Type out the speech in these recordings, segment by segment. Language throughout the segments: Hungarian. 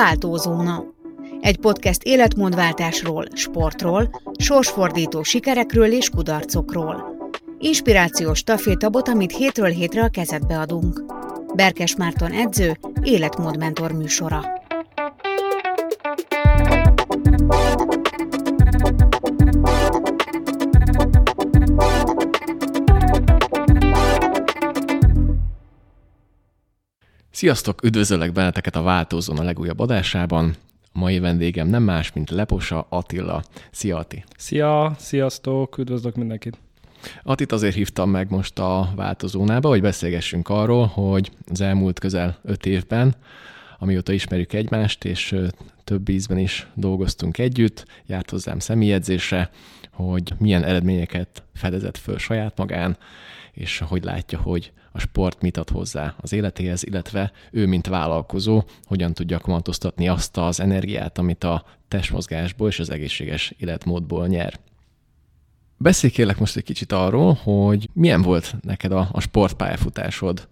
Váltózóna. Egy podcast életmódváltásról, sportról, sorsfordító sikerekről és kudarcokról. Inspirációs tafétabot, amit hétről hétre a kezedbe adunk. Berkes Márton edző, életmódmentor műsora. Sziasztok, üdvözöllek benneteket a Váltózón a legújabb adásában. A mai vendégem nem más, mint Leposa Attila. Szia, Ati! Szia, sziasztok, üdvözlök mindenkit! Atit azért hívtam meg most a változónába, hogy beszélgessünk arról, hogy az elmúlt közel öt évben, amióta ismerjük egymást, és több ízben is dolgoztunk együtt, járt hozzám személyedzésre, hogy milyen eredményeket fedezett föl saját magán, és hogy látja, hogy a sport mit ad hozzá az életéhez, illetve ő, mint vállalkozó, hogyan tudja kamatoztatni azt az energiát, amit a testmozgásból és az egészséges életmódból nyer. Beszélj most egy kicsit arról, hogy milyen volt neked a, a sportpályafutásod,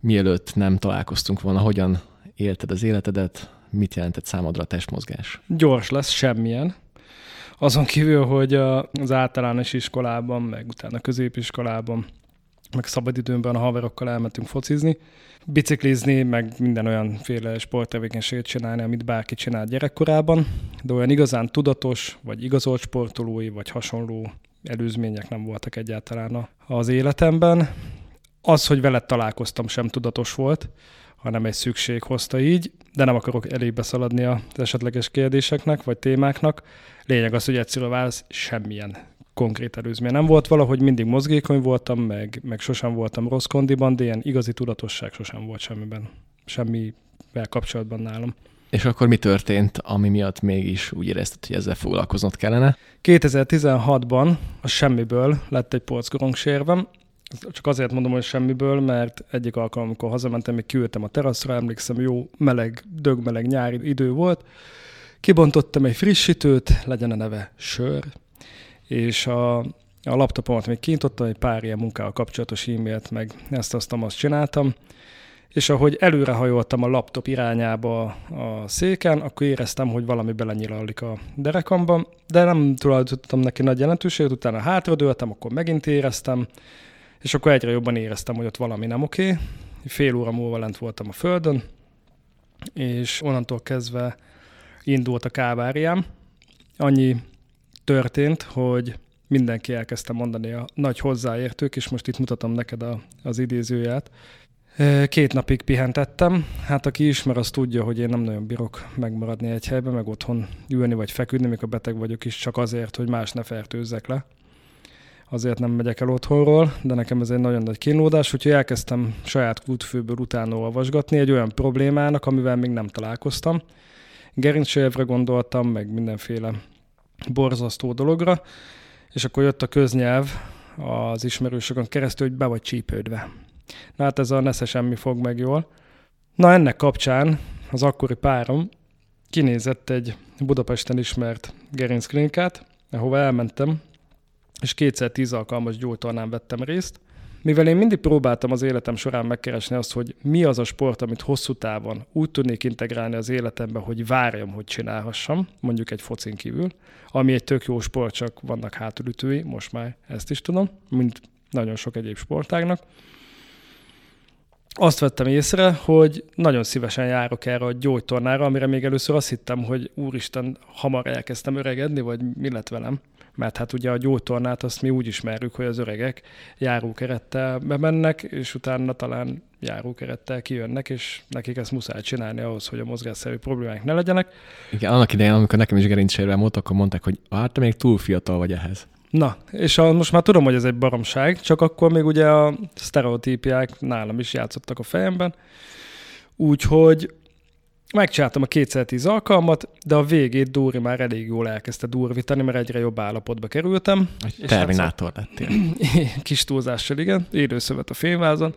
mielőtt nem találkoztunk volna, hogyan élted az életedet, mit jelentett számodra a testmozgás? Gyors lesz, semmilyen. Azon kívül, hogy az általános iskolában, meg utána középiskolában meg szabadidőmben a haverokkal elmentünk focizni, biciklizni, meg minden olyanféle sporttevékenységet csinálni, amit bárki csinál gyerekkorában, de olyan igazán tudatos, vagy igazolt sportolói, vagy hasonló előzmények nem voltak egyáltalán az életemben. Az, hogy veled találkoztam, sem tudatos volt, hanem egy szükség hozta így, de nem akarok elébe szaladni az esetleges kérdéseknek, vagy témáknak. Lényeg az, hogy egyszerűen válasz, semmilyen konkrét előzmény nem volt, valahogy mindig mozgékony voltam, meg, meg sosem voltam rossz kondiban, de ilyen igazi tudatosság sosem volt semmiben, semmivel kapcsolatban nálam. És akkor mi történt, ami miatt mégis úgy érezted, hogy ezzel foglalkoznod kellene? 2016-ban a semmiből lett egy porcgorong Csak azért mondom, hogy semmiből, mert egyik alkalom, amikor hazamentem, még kiültem a teraszra, emlékszem, jó meleg, dögmeleg nyári idő volt, kibontottam egy frissítőt, legyen a neve sör, és a, a laptopomat még kinyitottam, egy pár ilyen munkával kapcsolatos e-mailt, meg ezt azt, azt csináltam, és ahogy előrehajoltam a laptop irányába a széken, akkor éreztem, hogy valami belenyilallik a derekamba, de nem tulajdonítottam neki nagy jelentőséget, utána hátradőltem, akkor megint éreztem, és akkor egyre jobban éreztem, hogy ott valami nem oké. Fél óra múlva lent voltam a földön, és onnantól kezdve indult a káváriám. Annyi történt, hogy mindenki elkezdte mondani a nagy hozzáértők, és most itt mutatom neked a, az idézőját. Két napig pihentettem. Hát aki ismer, az tudja, hogy én nem nagyon bírok megmaradni egy helyben, meg otthon ülni vagy feküdni, mikor beteg vagyok is, csak azért, hogy más ne fertőzzek le. Azért nem megyek el otthonról, de nekem ez egy nagyon nagy kínlódás, úgyhogy elkezdtem saját kútfőből utána olvasgatni egy olyan problémának, amivel még nem találkoztam. Gerincsőjevre gondoltam, meg mindenféle borzasztó dologra, és akkor jött a köznyelv az ismerősökön keresztül, hogy be vagy csípődve. Na hát ez a nesze semmi fog meg jól. Na ennek kapcsán az akkori párom kinézett egy Budapesten ismert gerincklinikát, ahova elmentem, és kétszer tíz alkalmas gyógytornán vettem részt, mivel én mindig próbáltam az életem során megkeresni azt, hogy mi az a sport, amit hosszú távon úgy tudnék integrálni az életembe, hogy várjam, hogy csinálhassam, mondjuk egy focin kívül, ami egy tök jó sport, csak vannak hátulütői, most már ezt is tudom, mint nagyon sok egyéb sportágnak. Azt vettem észre, hogy nagyon szívesen járok erre a gyógytornára, amire még először azt hittem, hogy úristen, hamar elkezdtem öregedni, vagy mi lett velem mert hát ugye a gyógytornát azt mi úgy ismerjük, hogy az öregek járókerettel bemennek, és utána talán járókerettel kijönnek, és nekik ezt muszáj csinálni ahhoz, hogy a mozgásszerű problémák ne legyenek. Igen, annak idején, amikor nekem is gerincsérve volt, akkor mondták, hogy hát te még túl fiatal vagy ehhez. Na, és a, most már tudom, hogy ez egy baromság, csak akkor még ugye a sztereotípiák nálam is játszottak a fejemben, úgyhogy Megcsináltam a kétszer tíz alkalmat, de a végét Dóri már elég jól elkezdte durvítani, mert egyre jobb állapotba kerültem. Egy terminátor hát, lettél. Kis túlzással, igen. Élőszövet a fényvázon.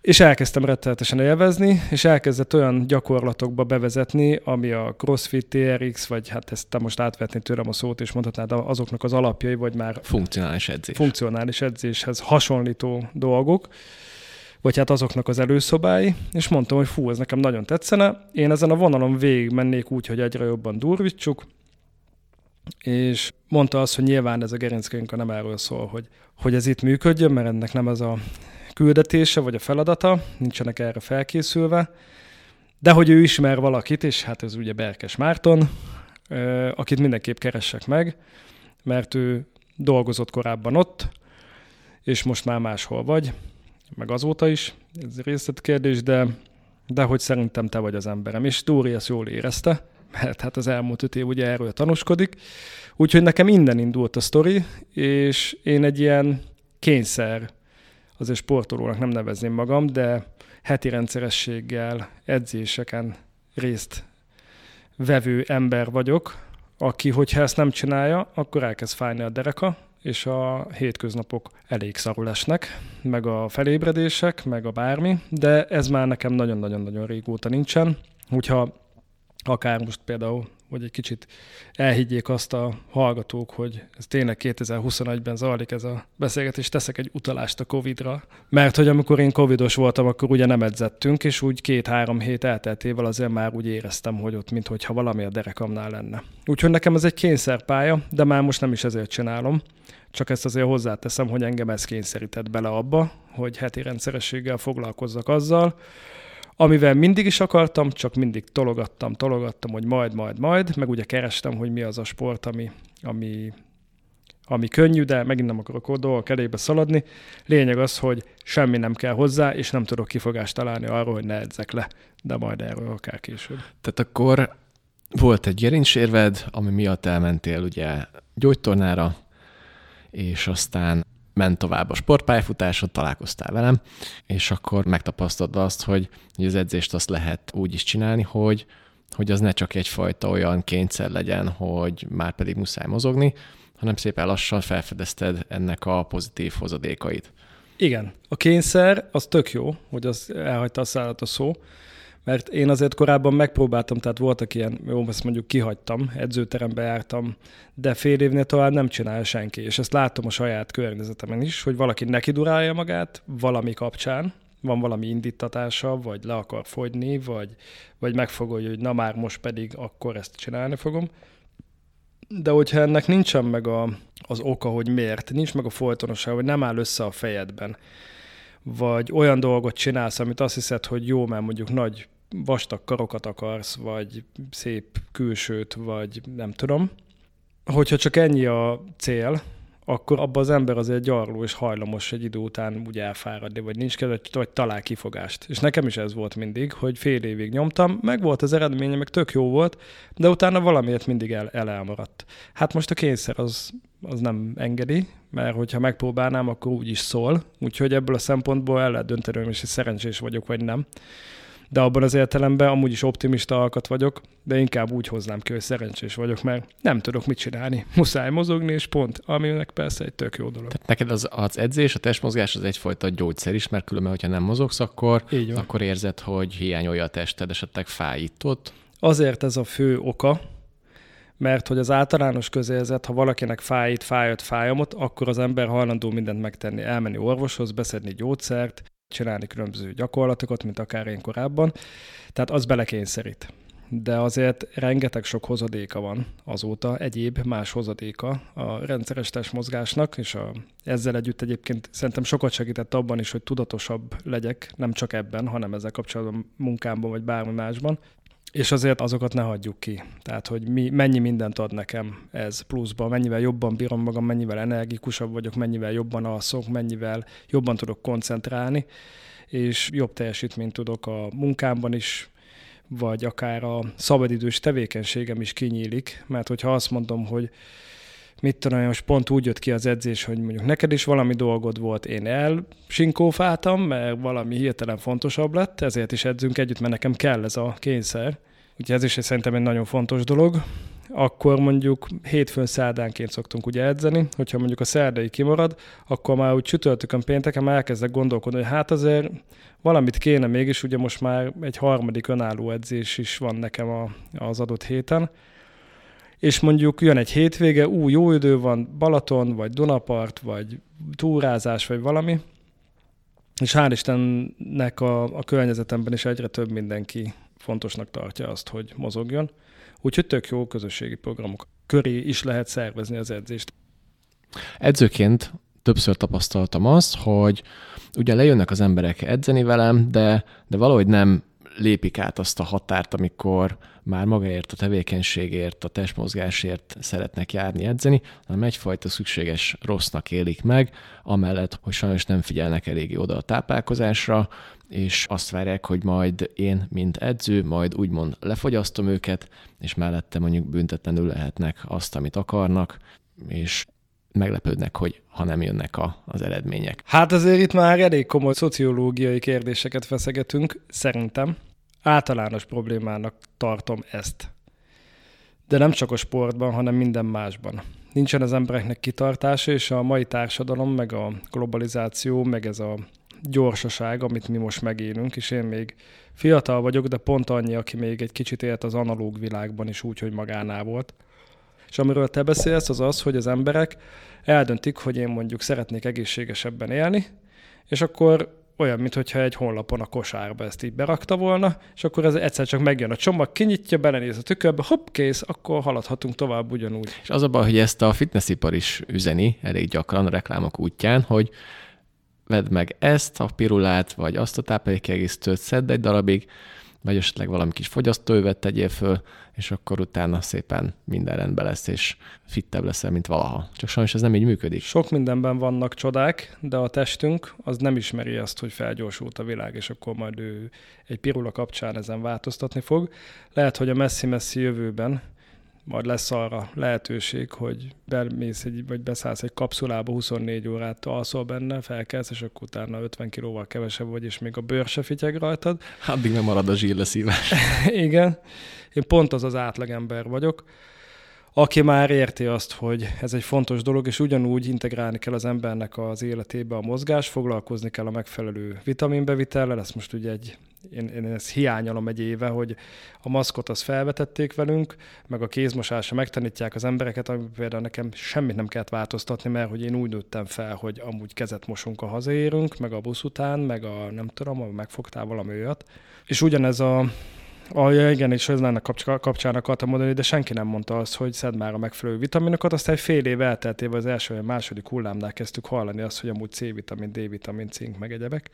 És elkezdtem rettenetesen élvezni, és elkezdett olyan gyakorlatokba bevezetni, ami a CrossFit, TRX, vagy hát ezt te most átvetni tőlem a szót, és mondhatnád azoknak az alapjai, vagy már funkcionális edzés. Funkcionális edzéshez hasonlító dolgok vagy hát azoknak az előszobái, és mondtam, hogy fú, ez nekem nagyon tetszene. Én ezen a vonalon végig mennék úgy, hogy egyre jobban durvítsuk, és mondta azt, hogy nyilván ez a gerinckénk nem erről szól, hogy, hogy ez itt működjön, mert ennek nem ez a küldetése vagy a feladata, nincsenek erre felkészülve, de hogy ő ismer valakit, és hát ez ugye Berkes Márton, akit mindenképp keressek meg, mert ő dolgozott korábban ott, és most már máshol vagy, meg azóta is, ez részletkérdés, de, de hogy szerintem te vagy az emberem. És Dóri ezt jól érezte, mert hát az elmúlt öt év ugye erről tanúskodik. Úgyhogy nekem innen indult a sztori, és én egy ilyen kényszer, azért sportolónak nem nevezném magam, de heti rendszerességgel edzéseken részt vevő ember vagyok, aki, hogyha ezt nem csinálja, akkor elkezd fájni a dereka, és a hétköznapok elég szarul esnek, meg a felébredések, meg a bármi, de ez már nekem nagyon-nagyon-nagyon régóta nincsen. Hogyha akár most például, hogy egy kicsit elhiggyék azt a hallgatók, hogy ez tényleg 2021-ben zajlik ez a beszélgetés, teszek egy utalást a Covid-ra, mert hogy amikor én Covidos voltam, akkor ugye nem edzettünk, és úgy két-három hét elteltével azért már úgy éreztem, hogy ott mintha valami a derekamnál lenne. Úgyhogy nekem ez egy kényszerpálya, de már most nem is ezért csinálom. Csak ezt azért hozzáteszem, hogy engem ez kényszerített bele abba, hogy heti rendszerességgel foglalkozzak azzal, amivel mindig is akartam, csak mindig tologattam, tologattam, hogy majd, majd, majd, meg ugye kerestem, hogy mi az a sport, ami, ami, ami könnyű, de megint nem akarok a dolgok elébe szaladni. Lényeg az, hogy semmi nem kell hozzá, és nem tudok kifogást találni arról, hogy ne edzek le, de majd erről akár később. Tehát akkor volt egy gerincsérved, ami miatt elmentél ugye gyógytornára, és aztán ment tovább a sportpályafutáson, találkoztál velem, és akkor megtapasztaltad azt, hogy, hogy az edzést azt lehet úgy is csinálni, hogy, hogy az ne csak egyfajta olyan kényszer legyen, hogy már pedig muszáj mozogni, hanem szépen lassan felfedezted ennek a pozitív hozadékait. Igen. A kényszer az tök jó, hogy az elhagyta a szállat a szó, mert én azért korábban megpróbáltam, tehát voltak ilyen, jó, ezt mondjuk kihagytam, edzőterembe jártam, de fél évnél tovább nem csinálja senki, és ezt látom a saját környezetemen is, hogy valaki neki durálja magát valami kapcsán, van valami indítatása, vagy le akar fogyni, vagy, vagy megfogolja, hogy na már most pedig akkor ezt csinálni fogom. De hogyha ennek nincsen meg a, az oka, hogy miért, nincs meg a folytonosság, hogy nem áll össze a fejedben, vagy olyan dolgot csinálsz, amit azt hiszed, hogy jó, mert mondjuk nagy vastag karokat akarsz, vagy szép külsőt, vagy nem tudom. Hogyha csak ennyi a cél, akkor abban az ember azért gyarló és hajlamos egy idő után úgy elfáradni, vagy nincs kedve, vagy talál kifogást. És nekem is ez volt mindig, hogy fél évig nyomtam, meg volt az eredménye, meg tök jó volt, de utána valamiért mindig el, el elmaradt. Hát most a kényszer az, az nem engedi, mert hogyha megpróbálnám, akkor úgy is szól, úgyhogy ebből a szempontból el lehet dönteni, hogy szerencsés vagyok, vagy nem de abban az értelemben amúgy is optimista alkat vagyok, de inkább úgy hoznám ki, hogy szerencsés vagyok, mert nem tudok mit csinálni. Muszáj mozogni, és pont, aminek persze egy tök jó dolog. Tehát neked az, az edzés, a testmozgás az egyfajta gyógyszer is, mert különben, hogyha nem mozogsz, akkor, akkor érzed, hogy hiányolja a tested, esetleg fájított. Azért ez a fő oka, mert hogy az általános közérzet, ha valakinek fájít, fájott, fájomot, akkor az ember hajlandó mindent megtenni, elmenni orvoshoz, beszedni gyógyszert, csinálni különböző gyakorlatokat, mint akár én korábban, tehát az belekényszerít. De azért rengeteg sok hozadéka van azóta, egyéb más hozadéka a rendszeres testmozgásnak, és a, ezzel együtt egyébként szerintem sokat segített abban is, hogy tudatosabb legyek, nem csak ebben, hanem ezzel kapcsolatban munkámban, vagy bármi másban, és azért azokat ne hagyjuk ki. Tehát, hogy mi, mennyi mindent ad nekem ez pluszban, mennyivel jobban bírom magam, mennyivel energikusabb vagyok, mennyivel jobban alszok, mennyivel jobban tudok koncentrálni, és jobb teljesítményt tudok a munkámban is, vagy akár a szabadidős tevékenységem is kinyílik, mert hogyha azt mondom, hogy mit tudom, most pont úgy jött ki az edzés, hogy mondjuk neked is valami dolgod volt, én elsinkófáltam, mert valami hirtelen fontosabb lett, ezért is edzünk együtt, mert nekem kell ez a kényszer. Úgyhogy ez is szerintem egy nagyon fontos dolog. Akkor mondjuk hétfőn szerdánként szoktunk ugye edzeni, hogyha mondjuk a szerdai kimarad, akkor már úgy csütörtökön pénteken már elkezdek gondolkodni, hogy hát azért valamit kéne mégis, ugye most már egy harmadik önálló edzés is van nekem a, az adott héten, és mondjuk jön egy hétvége, ú, jó idő van, Balaton, vagy Dunapart, vagy túrázás, vagy valami, És hál' Istennek a, a környezetemben is egyre több mindenki fontosnak tartja azt, hogy mozogjon. Úgyhogy tök jó közösségi programok köré is lehet szervezni az edzést. Edzőként többször tapasztaltam azt, hogy ugye lejönnek az emberek edzeni velem, de, de valahogy nem lépik át azt a határt, amikor már magáért, a tevékenységért, a testmozgásért szeretnek járni, edzeni, hanem egyfajta szükséges rossznak élik meg, amellett, hogy sajnos nem figyelnek eléggé oda a táplálkozásra, és azt várják, hogy majd én, mint edző, majd úgymond lefogyasztom őket, és mellette mondjuk büntetlenül lehetnek azt, amit akarnak, és meglepődnek, hogy ha nem jönnek a, az eredmények. Hát azért itt már elég komoly szociológiai kérdéseket feszegetünk, szerintem. Általános problémának tartom ezt. De nem csak a sportban, hanem minden másban. Nincsen az embereknek kitartása, és a mai társadalom, meg a globalizáció, meg ez a gyorsaság, amit mi most megélünk, és én még fiatal vagyok, de pont annyi, aki még egy kicsit élt az analóg világban is úgy, hogy magánál volt. És amiről te beszélsz, az az, hogy az emberek eldöntik, hogy én mondjuk szeretnék egészségesebben élni, és akkor olyan, mintha egy honlapon a kosárba ezt így berakta volna, és akkor ez egyszer csak megjön a csomag, kinyitja, belenéz a tükörbe, hopp, kész, akkor haladhatunk tovább ugyanúgy. És az a baj, hogy ezt a fitnessipar is üzeni elég gyakran a reklámok útján, hogy vedd meg ezt a pirulát, vagy azt a táplálékkiegészítőt, szedd egy darabig, vagy esetleg valami kis fogyasztóövet tegyél föl, és akkor utána szépen minden rendben lesz, és fittebb leszel, mint valaha. Csak sajnos ez nem így működik. Sok mindenben vannak csodák, de a testünk az nem ismeri azt, hogy felgyorsult a világ, és akkor majd ő egy pirula kapcsán ezen változtatni fog. Lehet, hogy a messzi-messzi jövőben majd lesz arra lehetőség, hogy bemész egy, vagy beszállsz egy kapszulába, 24 órát alszol benne, felkelsz, és akkor utána 50 kilóval kevesebb vagy, és még a bőr se fityeg rajtad. Addig nem marad a zsírleszívás. Igen. Én pont az az átlagember vagyok, aki már érti azt, hogy ez egy fontos dolog, és ugyanúgy integrálni kell az embernek az életébe a mozgás, foglalkozni kell a megfelelő vitaminbevitellel, ezt most ugye egy, én, én ezt hiányolom egy éve, hogy a maszkot azt felvetették velünk, meg a kézmosásra megtanítják az embereket, ami például nekem semmit nem kellett változtatni, mert hogy én úgy nőttem fel, hogy amúgy kezet mosunk, a hazaérünk, meg a busz után, meg a nem tudom, megfogtál valami olyat. És ugyanez a a, ja, igen, és ez lenne kapcsán akartam mondani, de senki nem mondta azt, hogy szed már a megfelelő vitaminokat, aztán egy fél év elteltével az első vagy második hullámnál kezdtük hallani azt, hogy amúgy C-vitamin, D-vitamin, cink, meg egyebek.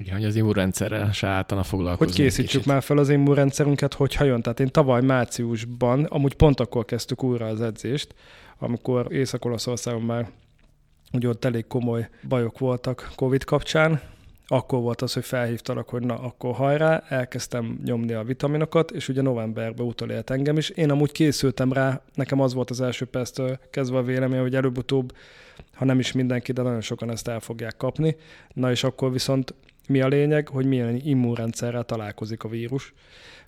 Igen, hogy az immunrendszerrel se áltana foglalkozni. Hogy készítsük már fel az immunrendszerünket, hogyha jön. Tehát én tavaly márciusban, amúgy pont akkor kezdtük újra az edzést, amikor Észak-Olaszországon már ugye ott elég komoly bajok voltak Covid kapcsán, akkor volt az, hogy felhívtalak, hogy na, akkor hajrá, elkezdtem nyomni a vitaminokat, és ugye novemberben utolélt engem is. Én amúgy készültem rá, nekem az volt az első perctől kezdve a vélemény, hogy előbb-utóbb, ha nem is mindenki, de nagyon sokan ezt el fogják kapni. Na és akkor viszont mi a lényeg, hogy milyen immunrendszerrel találkozik a vírus.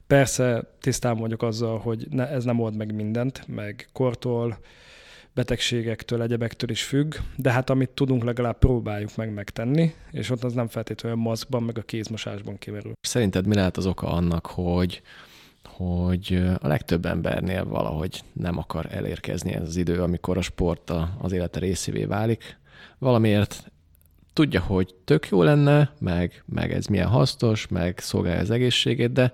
Persze tisztán vagyok azzal, hogy ne, ez nem old meg mindent, meg kortól, betegségektől, egyebektől is függ, de hát amit tudunk, legalább próbáljuk meg megtenni, és ott az nem feltétlenül a maszkban, meg a kézmosásban kimerül. Szerinted mi lehet az oka annak, hogy hogy a legtöbb embernél valahogy nem akar elérkezni ez az idő, amikor a sport az élete részévé válik. Valamiért tudja, hogy tök jó lenne, meg, meg ez milyen hasznos, meg szolgálja az egészségét, de,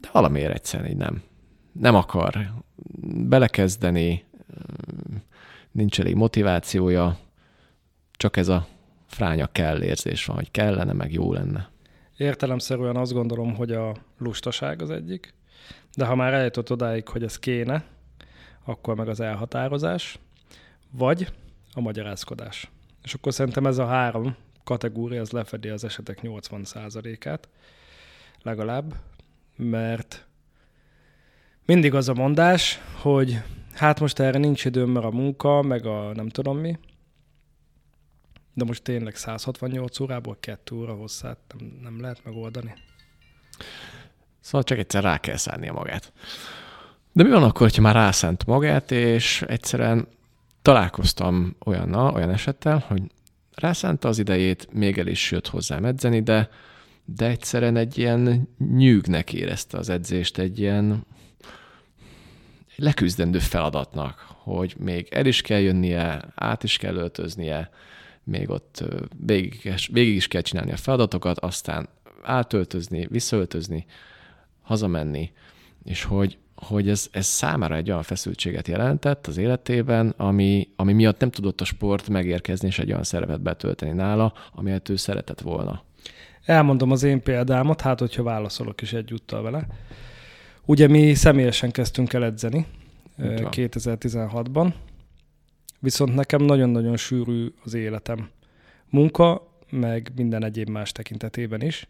de valamiért egyszerűen így nem. Nem akar belekezdeni, nincs elég motivációja, csak ez a fránya kell érzés van, hogy kellene, meg jó lenne. Értelemszerűen azt gondolom, hogy a lustaság az egyik, de ha már eljutott odáig, hogy ez kéne, akkor meg az elhatározás, vagy a magyarázkodás. És akkor szerintem ez a három kategória az lefedi az esetek 80%-át legalább, mert mindig az a mondás, hogy hát most erre nincs időm, mert a munka, meg a nem tudom mi, de most tényleg 168 órából 2 óra hosszát nem, nem lehet megoldani. Szóval csak egyszer rá kell szállnia magát. De mi van akkor, ha már rászánt magát, és egyszerűen találkoztam olyannal, olyan esettel, hogy rászánta az idejét, még el is jött hozzám edzeni, de, de egyszerűen egy ilyen nyűgnek érezte az edzést, egy ilyen leküzdendő feladatnak, hogy még el is kell jönnie, át is kell öltöznie, még ott végig, végig is kell csinálni a feladatokat, aztán átöltözni, visszaöltözni, hazamenni, és hogy, hogy ez, ez számára egy olyan feszültséget jelentett az életében, ami, ami miatt nem tudott a sport megérkezni és egy olyan szerepet betölteni nála, amilyet ő szeretett volna. Elmondom az én példámat, hát hogyha válaszolok is egyúttal vele. Ugye mi személyesen kezdtünk el edzeni 2016-ban, viszont nekem nagyon-nagyon sűrű az életem. Munka, meg minden egyéb más tekintetében is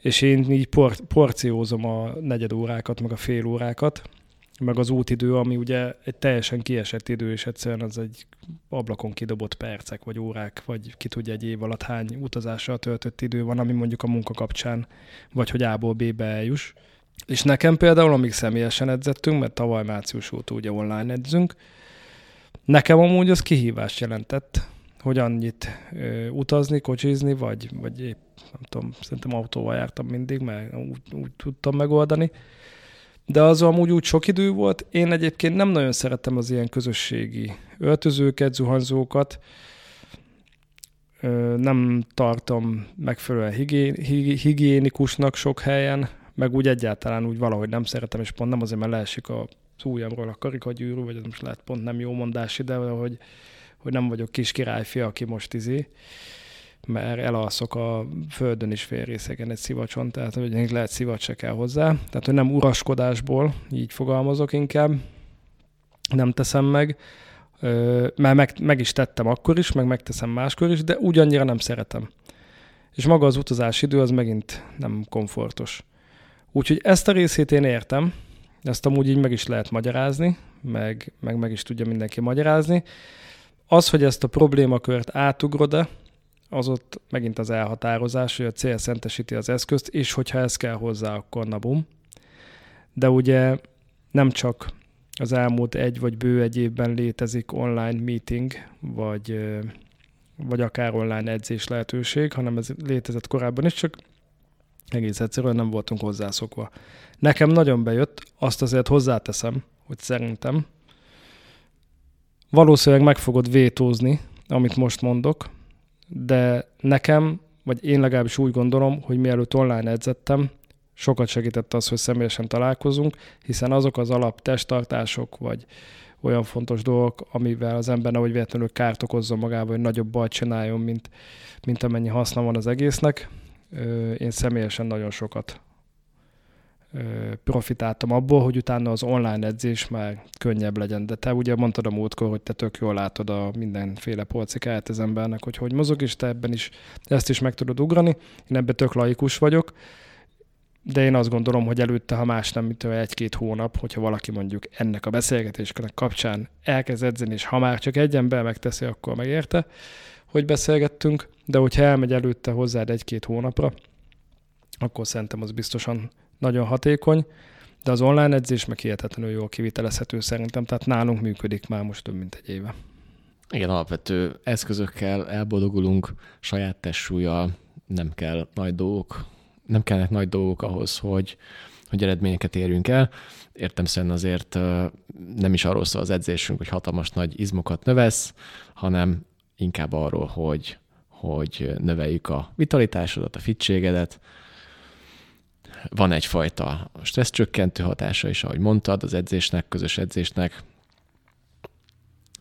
és én így por- porciózom a negyed órákat, meg a fél órákat, meg az útidő, ami ugye egy teljesen kiesett idő, és egyszerűen az egy ablakon kidobott percek, vagy órák, vagy ki tudja egy év alatt hány utazással töltött idő van, ami mondjuk a munka kapcsán, vagy hogy A-ból B-be eljuss. És nekem például, amíg személyesen edzettünk, mert tavaly március óta ugye online edzünk, nekem amúgy az kihívást jelentett, hogy annyit ö, utazni, kocsizni, vagy, vagy épp nem tudom, szerintem autóval jártam mindig, mert úgy, úgy tudtam megoldani. De az amúgy úgy sok idő volt. Én egyébként nem nagyon szeretem az ilyen közösségi öltözőket, zuhanyzókat. Nem tartom megfelelően higiénikusnak sok helyen, meg úgy egyáltalán úgy valahogy nem szeretem, és pont nem azért, mert leesik a ujjamról a karikagyűrű, vagy ez most lehet pont nem jó mondás ide, hogy, hogy nem vagyok kis királyfi, aki most izé mert elalszok a földön is fél részegen egy szivacson, tehát hogy lehet szivacs se kell hozzá. Tehát, hogy nem uraskodásból, így fogalmazok inkább, nem teszem meg, mert meg, meg is tettem akkor is, meg megteszem máskor is, de ugyannyira nem szeretem. És maga az utazási idő az megint nem komfortos. Úgyhogy ezt a részét én értem, ezt amúgy így meg is lehet magyarázni, meg meg, meg is tudja mindenki magyarázni. Az, hogy ezt a problémakört átugrod-e, az ott megint az elhatározás, hogy a cél szentesíti az eszközt, és hogyha ez kell hozzá, akkor na bum. De ugye nem csak az elmúlt egy vagy bő egy évben létezik online meeting, vagy, vagy akár online edzés lehetőség, hanem ez létezett korábban is, csak egész egyszerűen nem voltunk hozzászokva. Nekem nagyon bejött, azt azért hozzáteszem, hogy szerintem valószínűleg meg fogod vétózni, amit most mondok, de nekem, vagy én legalábbis úgy gondolom, hogy mielőtt online edzettem, sokat segített az, hogy személyesen találkozunk, hiszen azok az alap testtartások, vagy olyan fontos dolgok, amivel az ember nehogy véletlenül kárt okozzon magába, hogy nagyobb bajt csináljon, mint, mint amennyi haszna van az egésznek. Én személyesen nagyon sokat profitáltam abból, hogy utána az online edzés már könnyebb legyen. De te ugye mondtad a múltkor, hogy te tök jól látod a mindenféle polcikáját az embernek, hogy hogy mozog, és te ebben is ezt is meg tudod ugrani. Én ebben tök laikus vagyok, de én azt gondolom, hogy előtte, ha más nem, mint egy-két hónap, hogyha valaki mondjuk ennek a beszélgetésnek kapcsán elkezd edzeni, és ha már csak egy ember megteszi, akkor megérte, hogy beszélgettünk, de hogyha elmegy előtte hozzád egy-két hónapra, akkor szerintem az biztosan nagyon hatékony, de az online edzés meg hihetetlenül jól kivitelezhető szerintem, tehát nálunk működik már most több mint egy éve. Igen, alapvető eszközökkel elboldogulunk, saját testsúlyjal, nem kell nagy dolgok, nem kellnek nagy dolgok ahhoz, hogy, hogy eredményeket érjünk el. Értem szerint azért nem is arról szól az edzésünk, hogy hatalmas nagy izmokat növesz, hanem inkább arról, hogy, hogy növeljük a vitalitásodat, a fitségedet, van egyfajta stresszcsökkentő hatása is, ahogy mondtad, az edzésnek, közös edzésnek,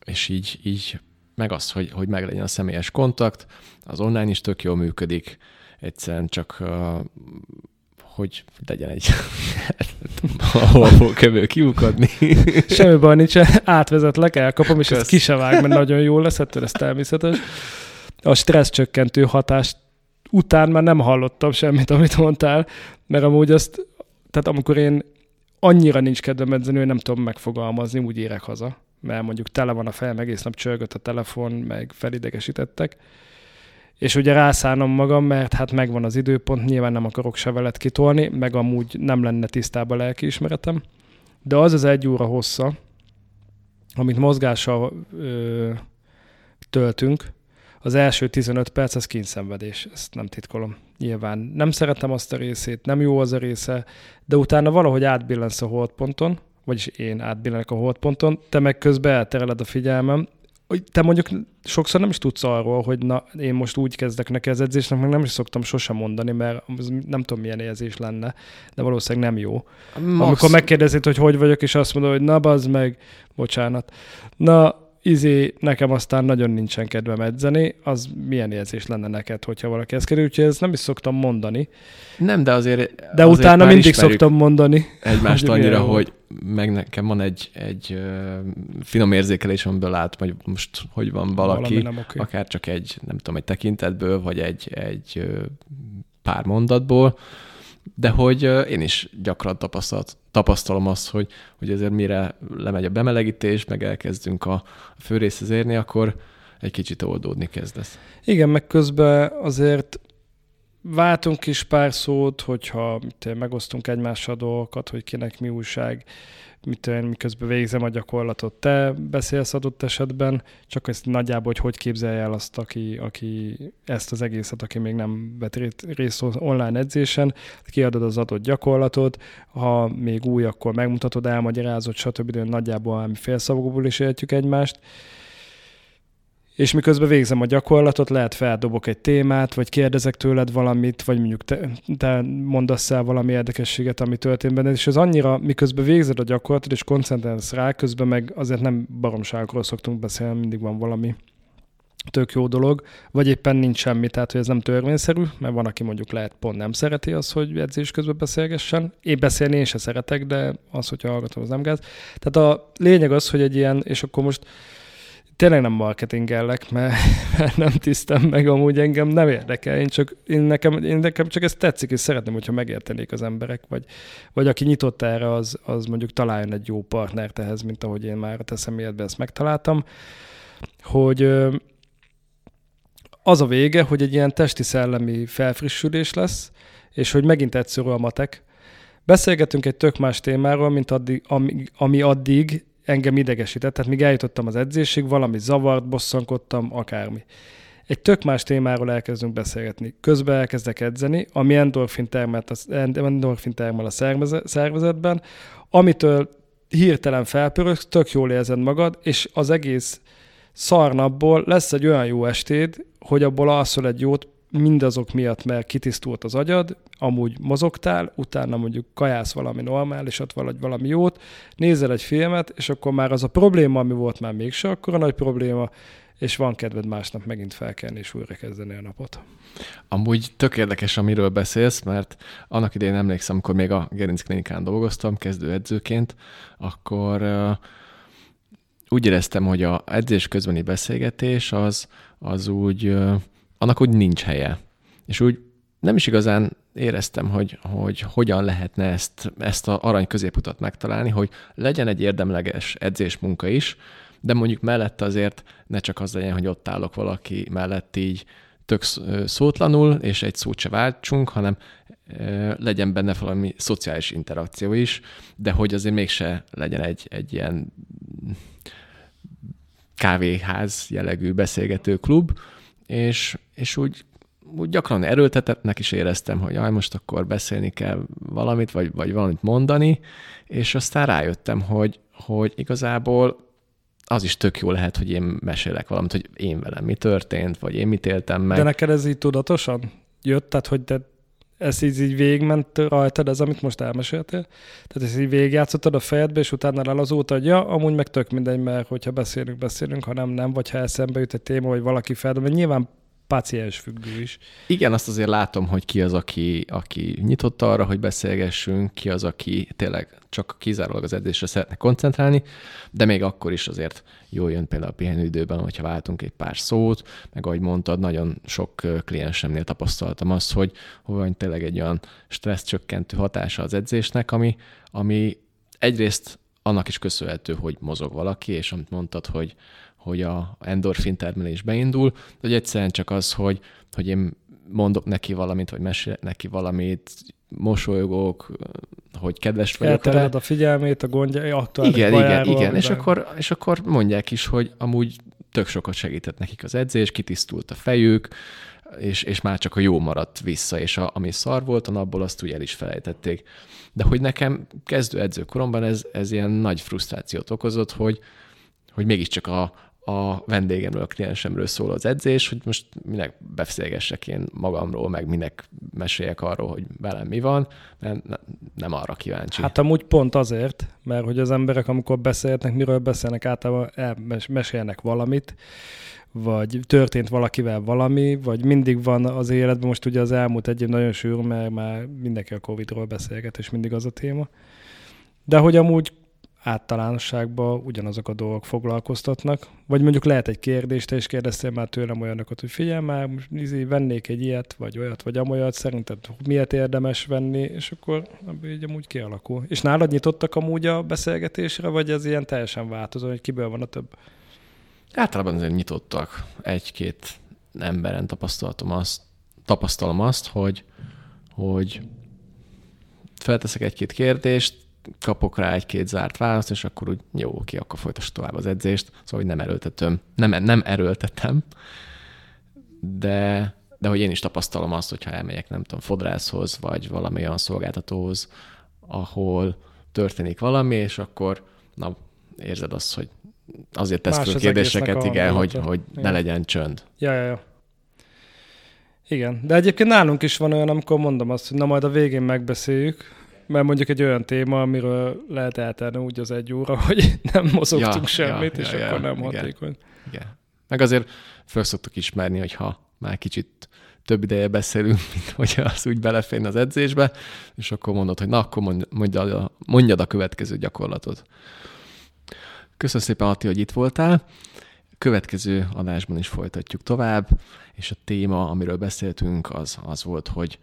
és így, így meg az, hogy, hogy meg legyen a személyes kontakt, az online is tök jól működik, egyszerűen csak hogy legyen egy ahol kövő kiukadni. Semmi baj nincs, átvezetlek, elkapom, és Kösz. ezt ki se vág, mert nagyon jó lesz, ettől ez természetes. A stressz csökkentő hatást után már nem hallottam semmit, amit mondtál, mert amúgy azt, tehát amikor én annyira nincs kedvem edzeni, hogy nem tudom megfogalmazni, úgy érek haza, mert mondjuk tele van a fejem, egész nap csörgött a telefon, meg felidegesítettek, és ugye rászánom magam, mert hát megvan az időpont, nyilván nem akarok se veled kitolni, meg amúgy nem lenne tisztában lelkiismeretem, de az az egy óra hossza, amit mozgással ö, töltünk, az első 15 perc az kínszenvedés, ezt nem titkolom. Nyilván nem szeretem azt a részét, nem jó az a része, de utána valahogy átbillensz a holdponton, vagyis én átbillenek a holdponton, te meg közben eltereled a figyelmem, te mondjuk sokszor nem is tudsz arról, hogy na, én most úgy kezdek neki az edzésnek, meg nem is szoktam sosem mondani, mert nem tudom, milyen érzés lenne, de valószínűleg nem jó. Max. Amikor megkérdezed, hogy hogy vagyok, és azt mondod, hogy na, bazd meg, bocsánat. Na, izé, nekem aztán nagyon nincsen kedvem edzeni, az milyen érzés lenne neked, hogyha valaki ezt kerül, úgyhogy ezt nem is szoktam mondani. Nem, de azért... De azért utána mindig szoktam mondani. Egymást hogy annyira, hogy meg nekem van egy, egy finom érzékelés, amiből lát, hogy most hogy van valaki, Valami okay. akár csak egy, nem tudom, egy tekintetből, vagy egy, egy pár mondatból, de hogy én is gyakran tapasztalt, tapasztalom azt, hogy, hogy ezért mire lemegy a bemelegítés, meg elkezdünk a főrészhez érni, akkor egy kicsit oldódni kezdesz. Igen, meg közben azért váltunk is pár szót, hogyha megosztunk egymással dolgokat, hogy kinek mi újság, mit miközben végzem a gyakorlatot, te beszélsz adott esetben, csak ezt nagyjából, hogy hogy képzelje el azt, aki, aki ezt az egészet, aki még nem vett részt online edzésen, kiadod az adott gyakorlatot, ha még új, akkor megmutatod, elmagyarázod, stb. De nagyjából félszavakból is értjük egymást, és miközben végzem a gyakorlatot, lehet feldobok egy témát, vagy kérdezek tőled valamit, vagy mondjuk te, te mondasz el valami érdekességet, ami történt benned, és ez annyira, miközben végzed a gyakorlatot, és koncentrálsz rá, közben meg azért nem baromságokról szoktunk beszélni, mindig van valami tök jó dolog, vagy éppen nincs semmi, tehát hogy ez nem törvényszerű, mert van, aki mondjuk lehet pont nem szereti az, hogy edzés közben beszélgessen. Én beszélni én se szeretek, de az, hogyha hallgatom, az nem gáz. Tehát a lényeg az, hogy egy ilyen, és akkor most tényleg nem marketingellek, mert, mert nem tisztem meg amúgy engem nem érdekel. Én csak, én nekem, én nekem csak ez tetszik, és szeretném, hogyha megértenék az emberek, vagy, vagy aki nyitott erre, az, az mondjuk találjon egy jó partnert ehhez, mint ahogy én már a te személyedben ezt megtaláltam, hogy az a vége, hogy egy ilyen testi-szellemi felfrissülés lesz, és hogy megint egyszerű a matek. Beszélgetünk egy tök más témáról, mint addig, ami, ami addig engem idegesített, tehát míg eljutottam az edzésig, valami zavart, bosszankodtam, akármi. Egy tök más témáról elkezdünk beszélgetni. Közben elkezdek edzeni, ami endorfin, termelt a, endorfin termel a szervezetben, amitől hirtelen felpörög, tök jól érzed magad, és az egész szarnapból lesz egy olyan jó estéd, hogy abból alszol egy jót, mindazok miatt, mert kitisztult az agyad, amúgy mozogtál, utána mondjuk kajász valami normálisat, vagy valami jót, nézel egy filmet, és akkor már az a probléma, ami volt már mégse akkor a nagy probléma, és van kedved másnap megint felkelni és újra kezdeni a napot. Amúgy tök érdekes, amiről beszélsz, mert annak idején emlékszem, amikor még a Gerinc klinikán dolgoztam, kezdőedzőként, akkor úgy éreztem, hogy a edzés közbeni beszélgetés az, az úgy uh, annak úgy nincs helye. És úgy nem is igazán éreztem, hogy, hogy hogyan lehetne ezt, ezt a arany középutat megtalálni, hogy legyen egy érdemleges edzésmunka is, de mondjuk mellette azért ne csak az legyen, hogy ott állok valaki mellett így tök szótlanul, és egy szót se váltsunk, hanem legyen benne valami szociális interakció is, de hogy azért mégse legyen egy, egy ilyen kávéház jellegű beszélgető klub, és, és úgy, úgy gyakran erőltetettnek is éreztem, hogy aj, most akkor beszélni kell valamit, vagy, vagy valamit mondani, és aztán rájöttem, hogy, hogy igazából az is tök jó lehet, hogy én mesélek valamit, hogy én velem mi történt, vagy én mit éltem meg. De neked ez így tudatosan jött? Tehát, hogy te ez így, így végigment rajtad, ez, amit most elmeséltél? Tehát ezt így végigjátszottad a fejedbe, és utána elazóta, hogy ja, amúgy meg tök mindegy, mert hogyha beszélünk, beszélünk, ha nem, nem, vagy ha eszembe jut egy téma, vagy valaki fel, mert nyilván páciens függő is. Igen, azt azért látom, hogy ki az, aki, aki nyitott arra, hogy beszélgessünk, ki az, aki tényleg csak kizárólag az edzésre szeretne koncentrálni, de még akkor is azért jól jön például a pihenőidőben, hogyha váltunk egy pár szót, meg ahogy mondtad, nagyon sok kliensemnél tapasztaltam azt, hogy, van tényleg egy olyan stressz csökkentő hatása az edzésnek, ami, ami egyrészt annak is köszönhető, hogy mozog valaki, és amit mondtad, hogy, hogy a endorfin termelés beindul, hogy egyszerűen csak az, hogy, hogy én mondok neki valamit, vagy mesélek neki valamit, mosolygok, hogy kedves vagyok. Eltereled a figyelmét, a gondja, aktuális Igen, igen, igen. És akkor, és akkor mondják is, hogy amúgy tök sokat segített nekik az edzés, kitisztult a fejük, és, és már csak a jó maradt vissza, és a, ami szar volt, a napból azt úgy el is felejtették. De hogy nekem kezdő edzőkoromban ez, ez ilyen nagy frusztrációt okozott, hogy, hogy mégiscsak a, a vendégemről, a kliensemről szól az edzés, hogy most minek beszélgessek én magamról, meg minek meséljek arról, hogy velem mi van, mert nem arra kíváncsi. Hát amúgy pont azért, mert hogy az emberek, amikor beszélnek, miről beszélnek, általában mesélnek valamit, vagy történt valakivel valami, vagy mindig van az életben, most ugye az elmúlt egy év nagyon sűrű, mert már mindenki a Covid-ról beszélget, és mindig az a téma. De hogy amúgy általánosságban ugyanazok a dolgok foglalkoztatnak, vagy mondjuk lehet egy kérdés, te is kérdeztél már tőlem olyanokat, hogy figyelj már, most izé, vennék egy ilyet, vagy olyat, vagy amolyat, szerinted miért érdemes venni, és akkor így amúgy kialakul. És nálad nyitottak amúgy a beszélgetésre, vagy ez ilyen teljesen változó, hogy kiből van a több? Általában azért nyitottak. Egy-két emberen tapasztalom azt, tapasztalom azt hogy, hogy felteszek egy-két kérdést, kapok rá egy-két zárt választ, és akkor úgy jó, oké, akkor folytassuk tovább az edzést. Szóval, hogy nem erőltetem, nem, nem erőltetem, de, de hogy én is tapasztalom azt, hogyha elmegyek, nem tudom, fodrászhoz, vagy valami olyan szolgáltatóhoz, ahol történik valami, és akkor na, érzed azt, hogy azért tesz fel kérdéseket, igen, hogy, hogy ne legyen csönd. Ja, ja, ja. Igen, de egyébként nálunk is van olyan, amikor mondom azt, hogy na majd a végén megbeszéljük, mert mondjuk egy olyan téma, amiről lehet eltenni úgy az egy óra, hogy nem mozogtunk ja, semmit, ja, és ja, akkor ja, nem igen, hatékony. Igen. Meg azért föl szoktuk ismerni, hogyha már kicsit több ideje beszélünk, mint hogy az úgy beleférne az edzésbe, és akkor mondod, hogy na, akkor mondjad a, mondjad a következő gyakorlatot. Köszönöm szépen, Ati, hogy itt voltál. Következő adásban is folytatjuk tovább, és a téma, amiről beszéltünk, az, az volt, hogy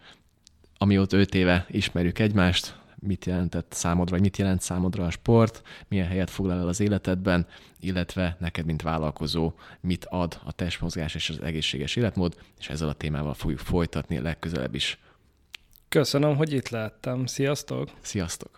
amióta öt éve ismerjük egymást, mit jelentett számodra, vagy mit jelent számodra a sport, milyen helyet foglal el az életedben, illetve neked, mint vállalkozó, mit ad a testmozgás és az egészséges életmód, és ezzel a témával fogjuk folytatni legközelebb is. Köszönöm, hogy itt láttam. Sziasztok! Sziasztok!